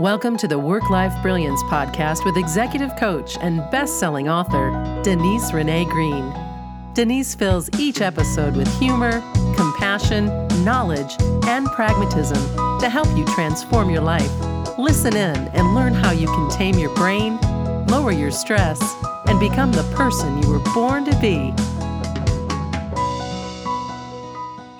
Welcome to the Work Life Brilliance podcast with executive coach and best selling author, Denise Renee Green. Denise fills each episode with humor, compassion, knowledge, and pragmatism to help you transform your life. Listen in and learn how you can tame your brain, lower your stress, and become the person you were born to be.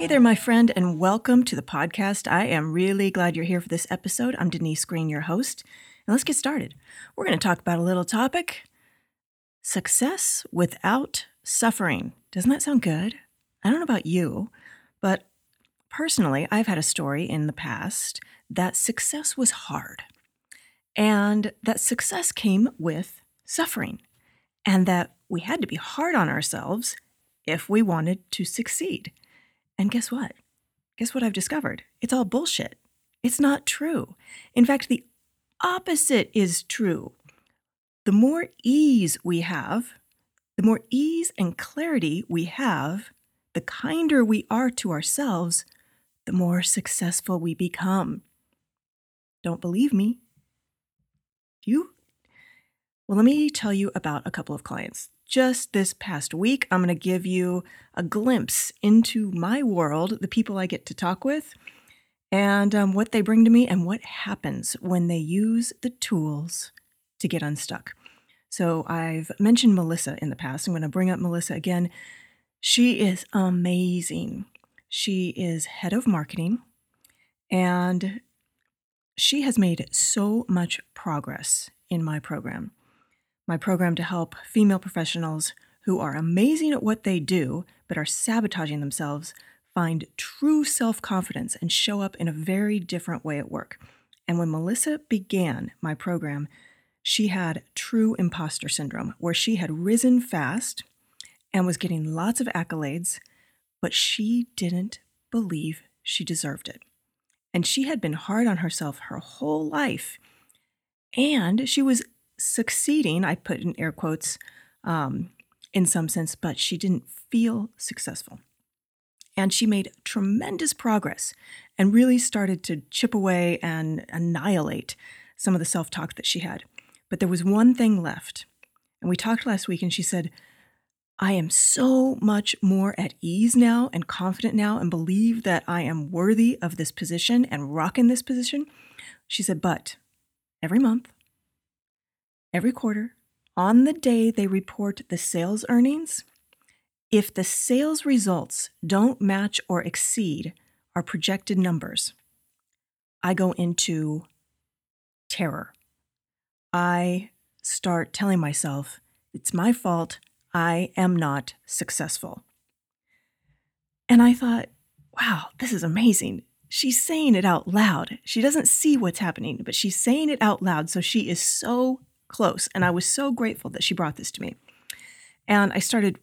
Hey there, my friend, and welcome to the podcast. I am really glad you're here for this episode. I'm Denise Green, your host. And let's get started. We're going to talk about a little topic success without suffering. Doesn't that sound good? I don't know about you, but personally, I've had a story in the past that success was hard and that success came with suffering and that we had to be hard on ourselves if we wanted to succeed. And guess what? Guess what I've discovered? It's all bullshit. It's not true. In fact, the opposite is true. The more ease we have, the more ease and clarity we have, the kinder we are to ourselves, the more successful we become. Don't believe me? You? Well, let me tell you about a couple of clients just this past week. I'm going to give you a glimpse into my world, the people I get to talk with, and um, what they bring to me, and what happens when they use the tools to get unstuck. So, I've mentioned Melissa in the past. I'm going to bring up Melissa again. She is amazing. She is head of marketing, and she has made so much progress in my program my program to help female professionals who are amazing at what they do but are sabotaging themselves find true self confidence and show up in a very different way at work. And when Melissa began my program, she had true imposter syndrome, where she had risen fast and was getting lots of accolades, but she didn't believe she deserved it. And she had been hard on herself her whole life. And she was succeeding, I put in air quotes, um, in some sense, but she didn't feel successful. And she made tremendous progress and really started to chip away and annihilate some of the self talk that she had. But there was one thing left. And we talked last week, and she said, I am so much more at ease now and confident now and believe that I am worthy of this position and rock in this position. She said, but every month every quarter on the day they report the sales earnings. If the sales results don't match or exceed our projected numbers, I go into terror. I start telling myself, it's my fault. I am not successful. And I thought, wow, this is amazing. She's saying it out loud. She doesn't see what's happening, but she's saying it out loud. So she is so close. And I was so grateful that she brought this to me. And I started,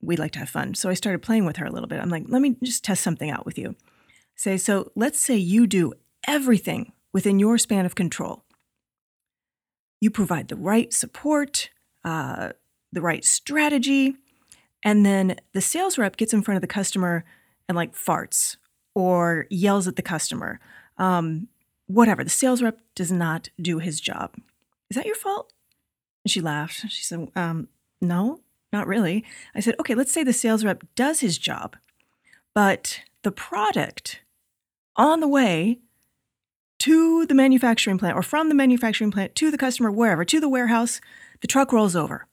we like to have fun. So I started playing with her a little bit. I'm like, let me just test something out with you. Say, so let's say you do everything within your span of control. You provide the right support, uh, the right strategy, and then the sales rep gets in front of the customer and like farts or yells at the customer. Um, whatever. The sales rep does not do his job. Is that your fault? And she laughed. She said, um, No, not really. I said, Okay, let's say the sales rep does his job, but the product on the way to the manufacturing plant or from the manufacturing plant to the customer, wherever, to the warehouse, the truck rolls over.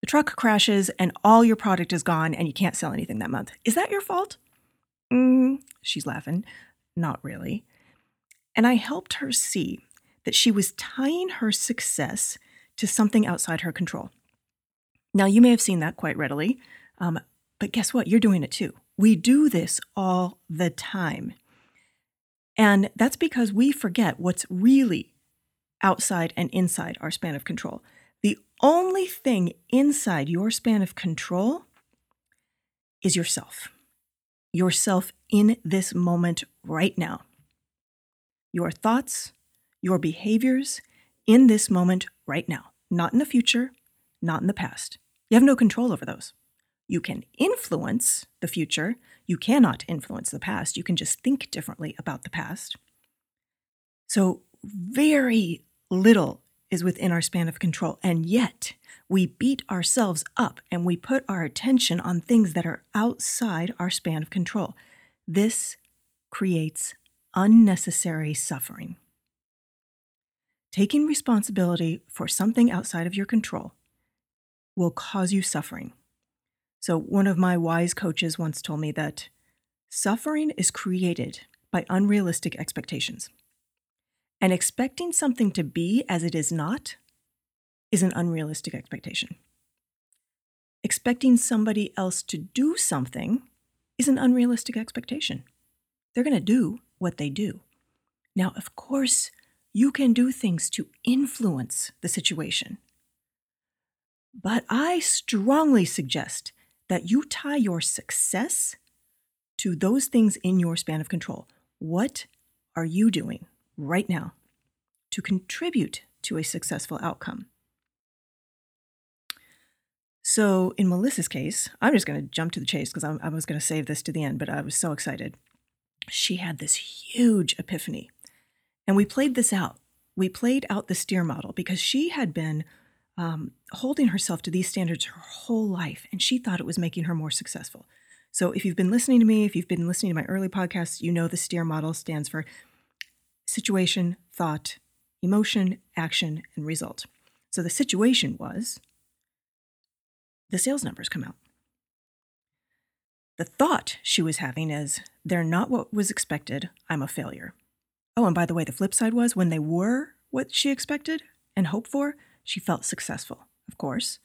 The truck crashes and all your product is gone and you can't sell anything that month. Is that your fault? Mm, she's laughing. Not really. And I helped her see that she was tying her success to something outside her control. Now, you may have seen that quite readily, um, but guess what? You're doing it too. We do this all the time. And that's because we forget what's really outside and inside our span of control. The only thing inside your span of control is yourself. Yourself in this moment right now. Your thoughts, your behaviors in this moment right now, not in the future, not in the past. You have no control over those. You can influence the future. You cannot influence the past. You can just think differently about the past. So, very little is within our span of control. And yet, we beat ourselves up and we put our attention on things that are outside our span of control. This creates unnecessary suffering. Taking responsibility for something outside of your control will cause you suffering. So, one of my wise coaches once told me that suffering is created by unrealistic expectations. And expecting something to be as it is not is an unrealistic expectation. Expecting somebody else to do something is an unrealistic expectation. They're going to do what they do. Now, of course, you can do things to influence the situation. But I strongly suggest that you tie your success to those things in your span of control. What are you doing right now to contribute to a successful outcome? So, in Melissa's case, I'm just going to jump to the chase because I was going to save this to the end, but I was so excited. She had this huge epiphany. And we played this out. We played out the steer model because she had been um, holding herself to these standards her whole life, and she thought it was making her more successful. So, if you've been listening to me, if you've been listening to my early podcasts, you know the STEER model stands for situation, thought, emotion, action, and result. So, the situation was the sales numbers come out. The thought she was having is, they're not what was expected, I'm a failure. Oh, and by the way, the flip side was when they were what she expected and hoped for, she felt successful, of course.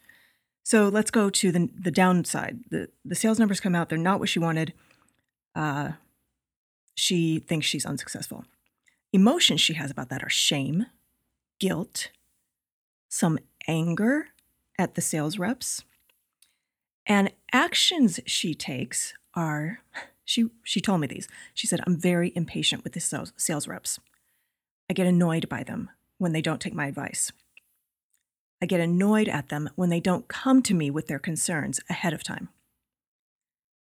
So let's go to the, the downside. The, the sales numbers come out, they're not what she wanted. Uh, she thinks she's unsuccessful. Emotions she has about that are shame, guilt, some anger at the sales reps. And actions she takes are she she told me these. She said, I'm very impatient with the sales, sales reps. I get annoyed by them when they don't take my advice. I get annoyed at them when they don't come to me with their concerns ahead of time.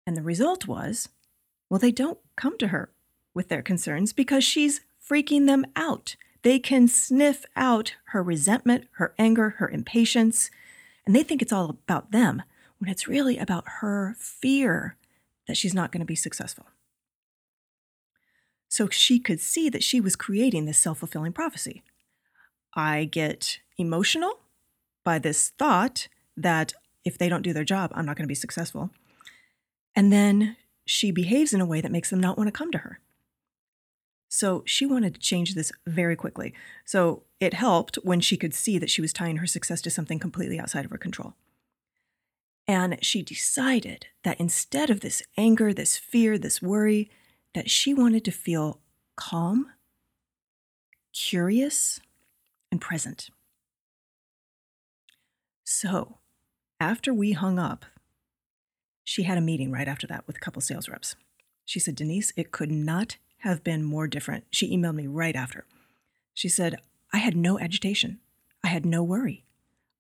And the result was, well, they don't come to her with their concerns because she's freaking them out. They can sniff out her resentment, her anger, her impatience, and they think it's all about them when it's really about her fear that she's not going to be successful. So she could see that she was creating this self fulfilling prophecy. I get emotional by this thought that if they don't do their job, I'm not going to be successful. And then she behaves in a way that makes them not want to come to her. So she wanted to change this very quickly. So it helped when she could see that she was tying her success to something completely outside of her control. And she decided that instead of this anger, this fear, this worry, that she wanted to feel calm, curious, and present. So, after we hung up, she had a meeting right after that with a couple sales reps. She said, Denise, it could not have been more different. She emailed me right after. She said, I had no agitation. I had no worry.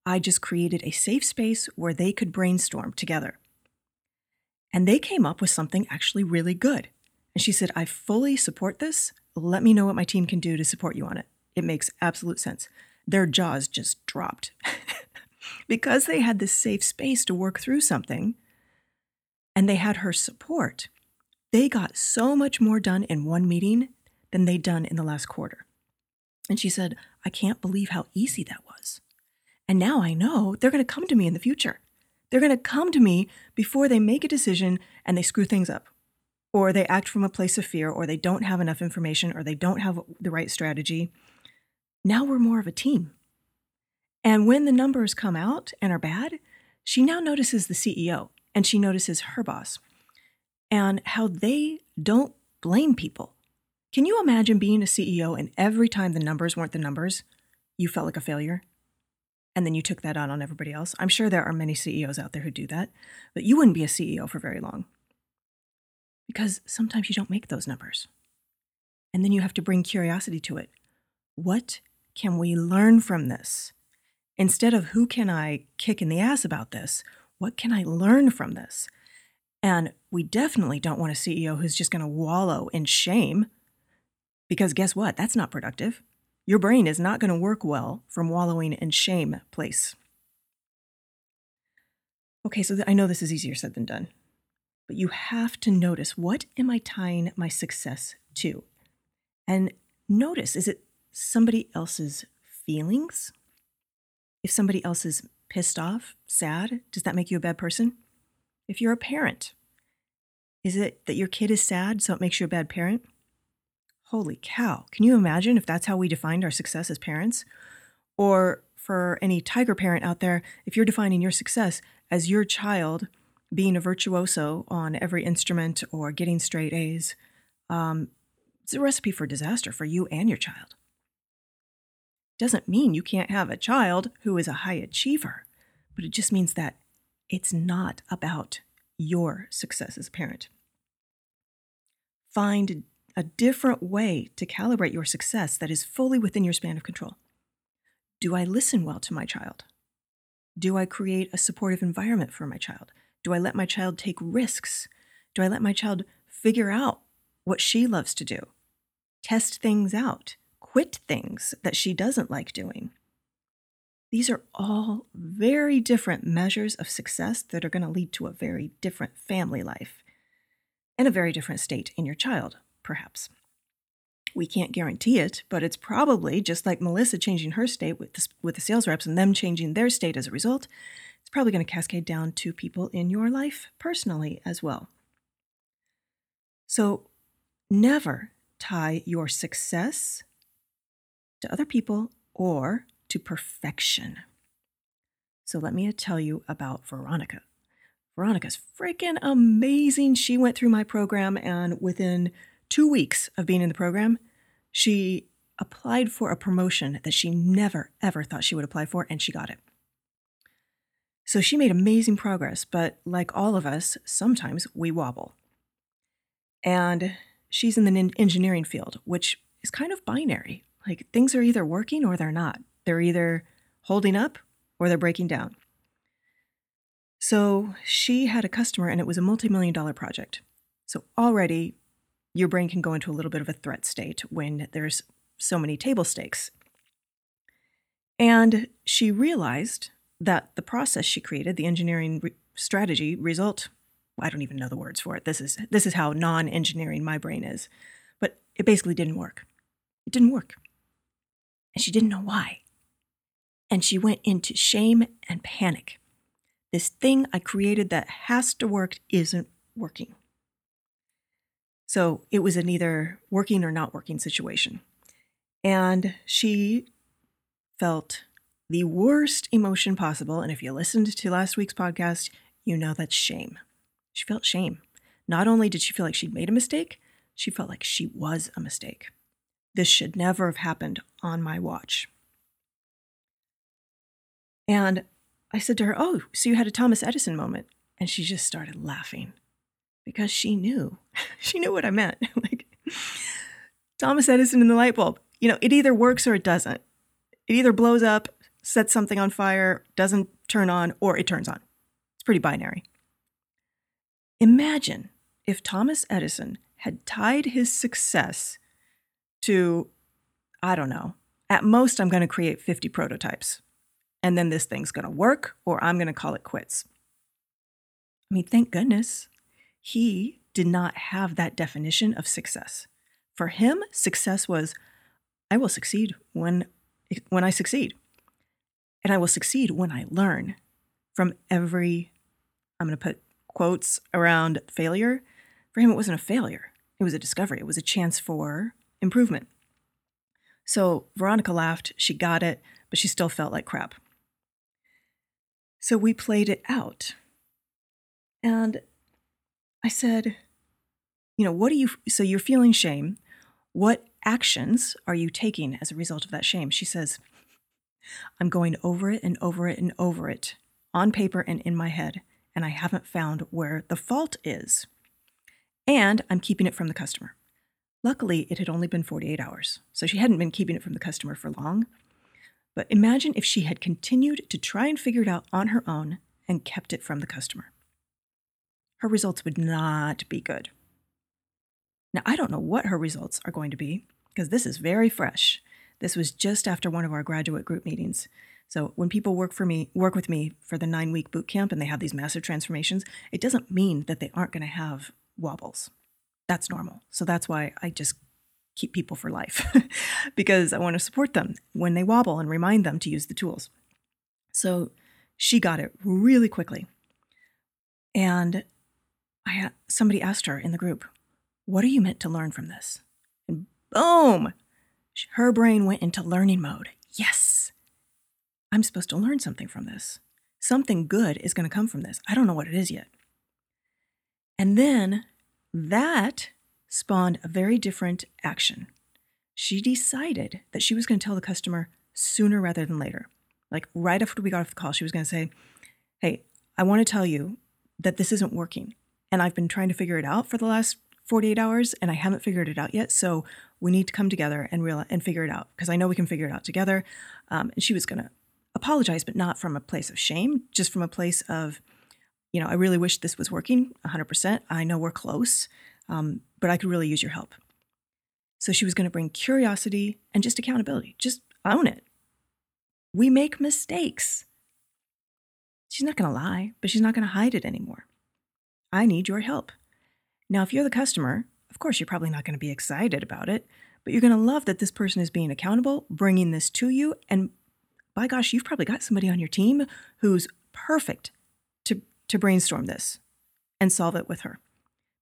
I just created a safe space where they could brainstorm together. And they came up with something actually really good. And she said, I fully support this. Let me know what my team can do to support you on it. It makes absolute sense. Their jaws just dropped. because they had this safe space to work through something and they had her support, they got so much more done in one meeting than they'd done in the last quarter. And she said, I can't believe how easy that was. And now I know they're going to come to me in the future. They're going to come to me before they make a decision and they screw things up, or they act from a place of fear, or they don't have enough information, or they don't have the right strategy. Now we're more of a team. And when the numbers come out and are bad, she now notices the CEO and she notices her boss and how they don't blame people. Can you imagine being a CEO and every time the numbers weren't the numbers, you felt like a failure? And then you took that out on everybody else. I'm sure there are many CEOs out there who do that, but you wouldn't be a CEO for very long because sometimes you don't make those numbers. And then you have to bring curiosity to it. What can we learn from this? Instead of who can I kick in the ass about this, what can I learn from this? And we definitely don't want a CEO who's just going to wallow in shame because guess what? That's not productive. Your brain is not going to work well from wallowing in shame place. Okay, so th- I know this is easier said than done, but you have to notice what am I tying my success to? And notice is it somebody else's feelings? If somebody else is pissed off, sad, does that make you a bad person? If you're a parent, is it that your kid is sad, so it makes you a bad parent? Holy cow. Can you imagine if that's how we defined our success as parents? Or for any tiger parent out there, if you're defining your success as your child being a virtuoso on every instrument or getting straight A's, um, it's a recipe for disaster for you and your child. Doesn't mean you can't have a child who is a high achiever, but it just means that it's not about your success as a parent. Find a different way to calibrate your success that is fully within your span of control. Do I listen well to my child? Do I create a supportive environment for my child? Do I let my child take risks? Do I let my child figure out what she loves to do? Test things out, quit things that she doesn't like doing. These are all very different measures of success that are going to lead to a very different family life and a very different state in your child, perhaps. We can't guarantee it, but it's probably just like Melissa changing her state with the, with the sales reps and them changing their state as a result. It's probably going to cascade down to people in your life personally as well. So never tie your success to other people or to perfection. So let me tell you about Veronica. Veronica's freaking amazing. She went through my program, and within two weeks of being in the program, she applied for a promotion that she never, ever thought she would apply for, and she got it. So she made amazing progress, but like all of us, sometimes we wobble. And she's in the engineering field, which is kind of binary. Like things are either working or they're not. They're either holding up or they're breaking down. So she had a customer and it was a multi million dollar project. So already your brain can go into a little bit of a threat state when there's so many table stakes. And she realized that the process she created, the engineering re- strategy result, I don't even know the words for it. This is this is how non-engineering my brain is. But it basically didn't work. It didn't work. And she didn't know why. And she went into shame and panic. This thing I created that has to work isn't working. So it was an either working or not working situation. And she felt the worst emotion possible. And if you listened to last week's podcast, you know that's shame. She felt shame. Not only did she feel like she'd made a mistake, she felt like she was a mistake. This should never have happened on my watch. And I said to her, Oh, so you had a Thomas Edison moment. And she just started laughing because she knew. she knew what I meant. like Thomas Edison and the light bulb. You know, it either works or it doesn't. It either blows up, sets something on fire, doesn't turn on, or it turns on. It's pretty binary. Imagine if Thomas Edison had tied his success to, I don't know, at most, I'm going to create 50 prototypes. And then this thing's going to work, or I'm going to call it quits. I mean, thank goodness he did not have that definition of success. For him, success was I will succeed when, when I succeed. And I will succeed when I learn from every, I'm going to put quotes around failure. For him, it wasn't a failure, it was a discovery, it was a chance for improvement. So Veronica laughed, she got it, but she still felt like crap. So we played it out. And I said, you know, what do you, so you're feeling shame. What actions are you taking as a result of that shame? She says, I'm going over it and over it and over it on paper and in my head, and I haven't found where the fault is. And I'm keeping it from the customer. Luckily, it had only been 48 hours, so she hadn't been keeping it from the customer for long. But imagine if she had continued to try and figure it out on her own and kept it from the customer her results would not be good. Now, I don't know what her results are going to be because this is very fresh. This was just after one of our graduate group meetings. So when people work for me, work with me for the nine week boot camp and they have these massive transformations, it doesn't mean that they aren't going to have wobbles. That's normal. So that's why I just keep people for life because I want to support them when they wobble and remind them to use the tools. So she got it really quickly. And I uh, somebody asked her in the group, "What are you meant to learn from this?" And boom, her brain went into learning mode. Yes. I'm supposed to learn something from this. Something good is going to come from this. I don't know what it is yet. And then that spawned a very different action. She decided that she was going to tell the customer sooner rather than later. Like right after we got off the call, she was going to say, Hey, I want to tell you that this isn't working. And I've been trying to figure it out for the last 48 hours and I haven't figured it out yet. So we need to come together and realize and figure it out because I know we can figure it out together. Um, and she was going to apologize, but not from a place of shame, just from a place of, you know, I really wish this was working 100%. I know we're close, um, but I could really use your help. So she was going to bring curiosity and just accountability. Just own it. We make mistakes. She's not going to lie, but she's not going to hide it anymore. I need your help. Now, if you're the customer, of course, you're probably not going to be excited about it, but you're going to love that this person is being accountable, bringing this to you, and by gosh, you've probably got somebody on your team who's perfect to, to brainstorm this and solve it with her.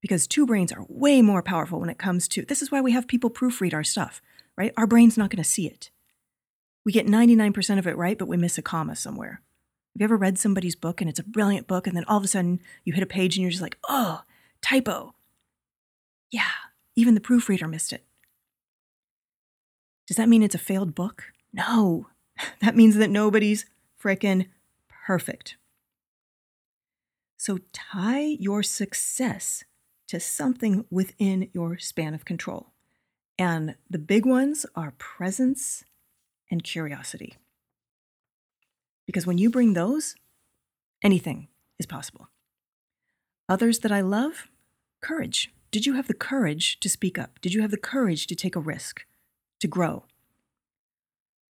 Because two brains are way more powerful when it comes to this is why we have people proofread our stuff, right? Our brain's not going to see it. We get 99% of it right, but we miss a comma somewhere. Have you ever read somebody's book and it's a brilliant book, and then all of a sudden you hit a page and you're just like, oh, typo. Yeah, even the proofreader missed it. Does that mean it's a failed book? No, that means that nobody's frickin' perfect. So tie your success to something within your span of control. And the big ones are presence and curiosity. Because when you bring those, anything is possible. Others that I love, courage. Did you have the courage to speak up? Did you have the courage to take a risk, to grow?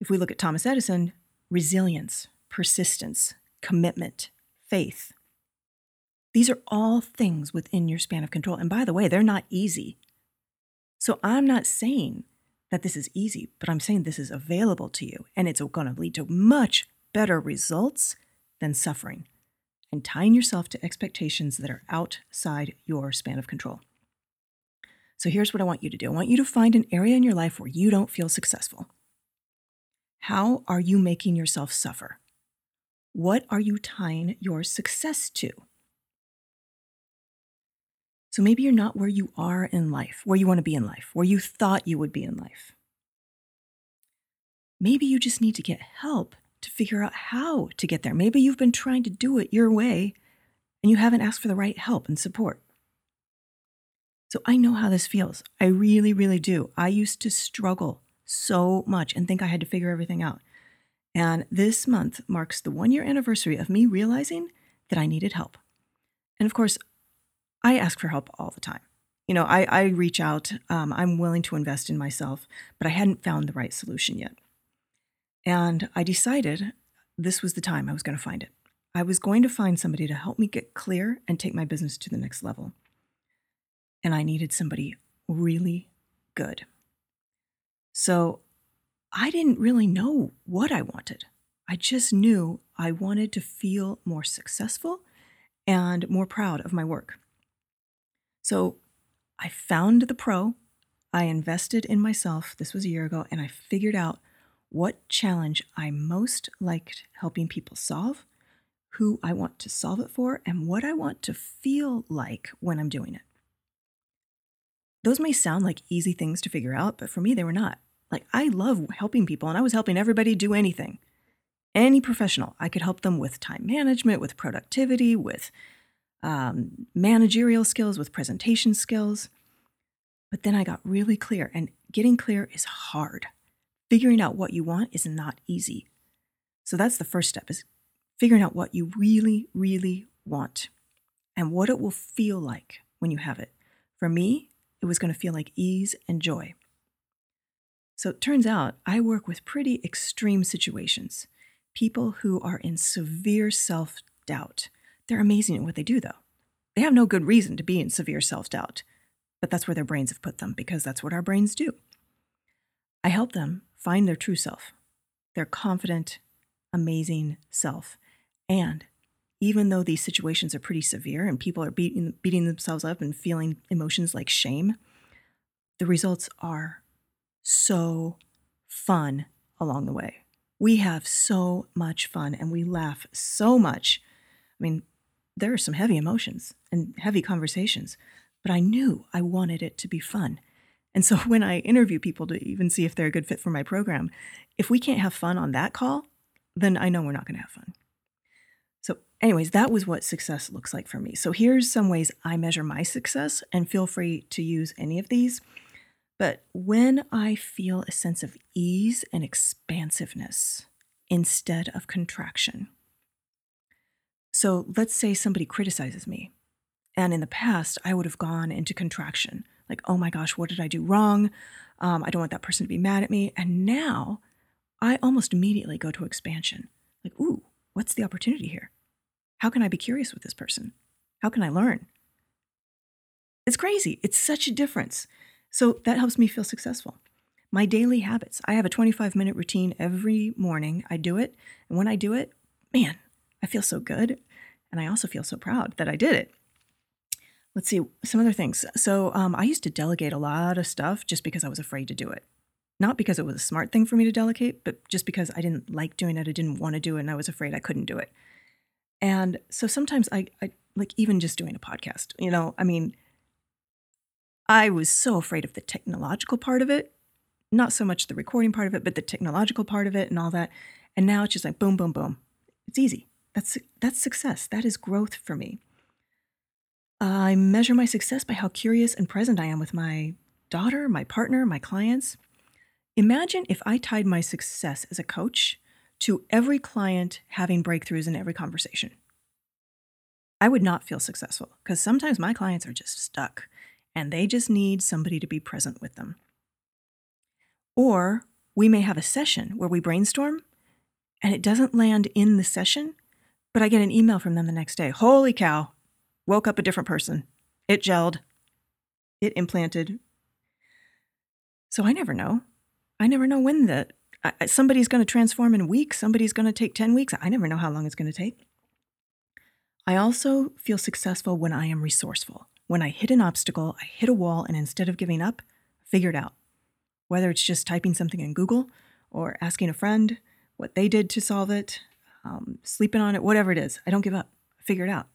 If we look at Thomas Edison, resilience, persistence, commitment, faith. These are all things within your span of control. And by the way, they're not easy. So I'm not saying that this is easy, but I'm saying this is available to you and it's going to lead to much better results than suffering and tying yourself to expectations that are outside your span of control. So here's what I want you to do I want you to find an area in your life where you don't feel successful. How are you making yourself suffer? What are you tying your success to? So maybe you're not where you are in life, where you want to be in life, where you thought you would be in life. Maybe you just need to get help to figure out how to get there. Maybe you've been trying to do it your way and you haven't asked for the right help and support. So I know how this feels. I really, really do. I used to struggle so much and think I had to figure everything out. And this month marks the one year anniversary of me realizing that I needed help. And of course, I ask for help all the time. You know, I, I reach out, um, I'm willing to invest in myself, but I hadn't found the right solution yet. And I decided this was the time I was going to find it. I was going to find somebody to help me get clear and take my business to the next level. And I needed somebody really good. So I didn't really know what I wanted. I just knew I wanted to feel more successful and more proud of my work. So I found the pro, I invested in myself, this was a year ago, and I figured out what challenge I most liked helping people solve, who I want to solve it for, and what I want to feel like when I'm doing it. Those may sound like easy things to figure out, but for me, they were not. Like, I love helping people, and I was helping everybody do anything. Any professional. I could help them with time management, with productivity, with um, managerial skills, with presentation skills. But then I got really clear, and getting clear is hard. Figuring out what you want is not easy. So that's the first step is figuring out what you really, really want and what it will feel like when you have it. For me, it was going to feel like ease and joy. So it turns out I work with pretty extreme situations. People who are in severe self doubt. They're amazing at what they do, though. They have no good reason to be in severe self doubt, but that's where their brains have put them because that's what our brains do. I help them find their true self, their confident, amazing self. And even though these situations are pretty severe and people are beating, beating themselves up and feeling emotions like shame, the results are so fun along the way. We have so much fun and we laugh so much. I mean, there are some heavy emotions and heavy conversations, but I knew I wanted it to be fun. And so when I interview people to even see if they're a good fit for my program, if we can't have fun on that call, then I know we're not going to have fun. So, anyways, that was what success looks like for me. So, here's some ways I measure my success, and feel free to use any of these. But when I feel a sense of ease and expansiveness instead of contraction. So let's say somebody criticizes me. And in the past, I would have gone into contraction like, oh my gosh, what did I do wrong? Um, I don't want that person to be mad at me. And now I almost immediately go to expansion like, ooh, what's the opportunity here? How can I be curious with this person? How can I learn? It's crazy. It's such a difference. So that helps me feel successful. My daily habits. I have a 25 minute routine every morning. I do it. And when I do it, man, I feel so good. And I also feel so proud that I did it. Let's see some other things. So um, I used to delegate a lot of stuff just because I was afraid to do it. Not because it was a smart thing for me to delegate, but just because I didn't like doing it. I didn't want to do it and I was afraid I couldn't do it. And so sometimes I, I like even just doing a podcast, you know, I mean, I was so afraid of the technological part of it, not so much the recording part of it, but the technological part of it and all that. And now it's just like boom, boom, boom. It's easy. That's that's success. That is growth for me. I measure my success by how curious and present I am with my daughter, my partner, my clients. Imagine if I tied my success as a coach to every client having breakthroughs in every conversation. I would not feel successful because sometimes my clients are just stuck and they just need somebody to be present with them. Or we may have a session where we brainstorm and it doesn't land in the session, but I get an email from them the next day. Holy cow, woke up a different person. It gelled, it implanted. So I never know. I never know when the somebody's going to transform in a week, somebody's going to take 10 weeks. I never know how long it's going to take. I also feel successful when I am resourceful. When I hit an obstacle, I hit a wall, and instead of giving up, figure it out. Whether it's just typing something in Google or asking a friend what they did to solve it, um, sleeping on it, whatever it is, I don't give up. figure it out.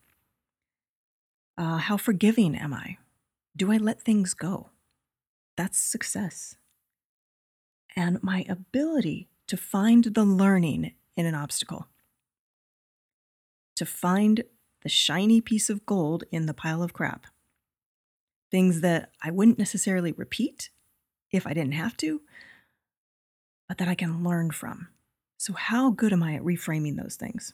Uh, how forgiving am I? Do I let things go? That's success. And my ability to find the learning in an obstacle, to find the shiny piece of gold in the pile of crap, things that I wouldn't necessarily repeat if I didn't have to, but that I can learn from. So, how good am I at reframing those things?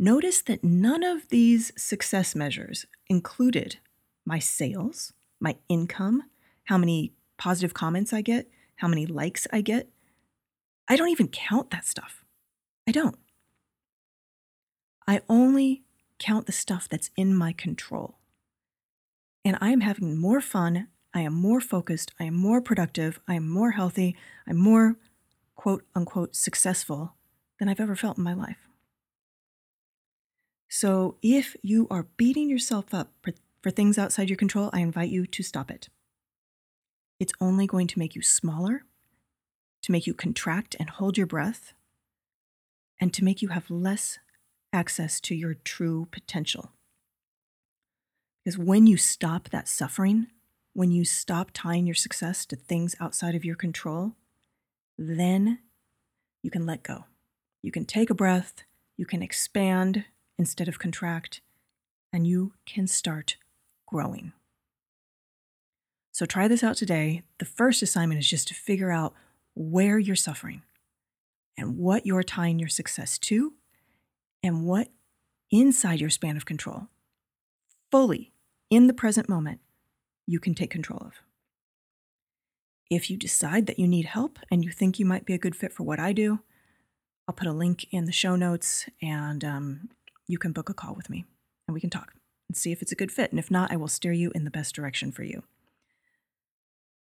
Notice that none of these success measures included my sales, my income, how many positive comments I get, how many likes I get. I don't even count that stuff. I don't. I only count the stuff that's in my control. And I am having more fun. I am more focused. I am more productive. I am more healthy. I'm more quote unquote successful than I've ever felt in my life. So if you are beating yourself up for, for things outside your control, I invite you to stop it. It's only going to make you smaller, to make you contract and hold your breath, and to make you have less access to your true potential. Because when you stop that suffering, when you stop tying your success to things outside of your control, then you can let go. You can take a breath, you can expand, instead of contract, and you can start growing. So try this out today. The first assignment is just to figure out where you're suffering and what you're tying your success to and what inside your span of control, fully in the present moment, you can take control of. If you decide that you need help and you think you might be a good fit for what I do, I'll put a link in the show notes and um, you can book a call with me and we can talk and see if it's a good fit. And if not, I will steer you in the best direction for you.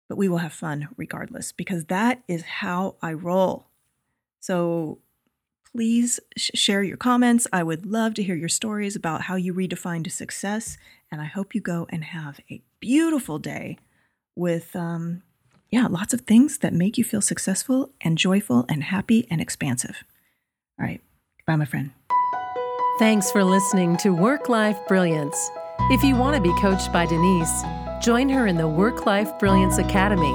But we will have fun regardless because that is how I roll. So please sh- share your comments. I would love to hear your stories about how you redefined success. And I hope you go and have a beautiful day with, um, yeah, lots of things that make you feel successful and joyful and happy and expansive. All right. Bye, my friend. Thanks for listening to Work Life Brilliance. If you want to be coached by Denise, join her in the Work Life Brilliance Academy,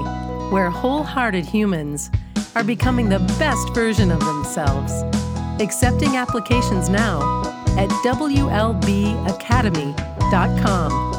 where wholehearted humans are becoming the best version of themselves. Accepting applications now at WLBacademy.com.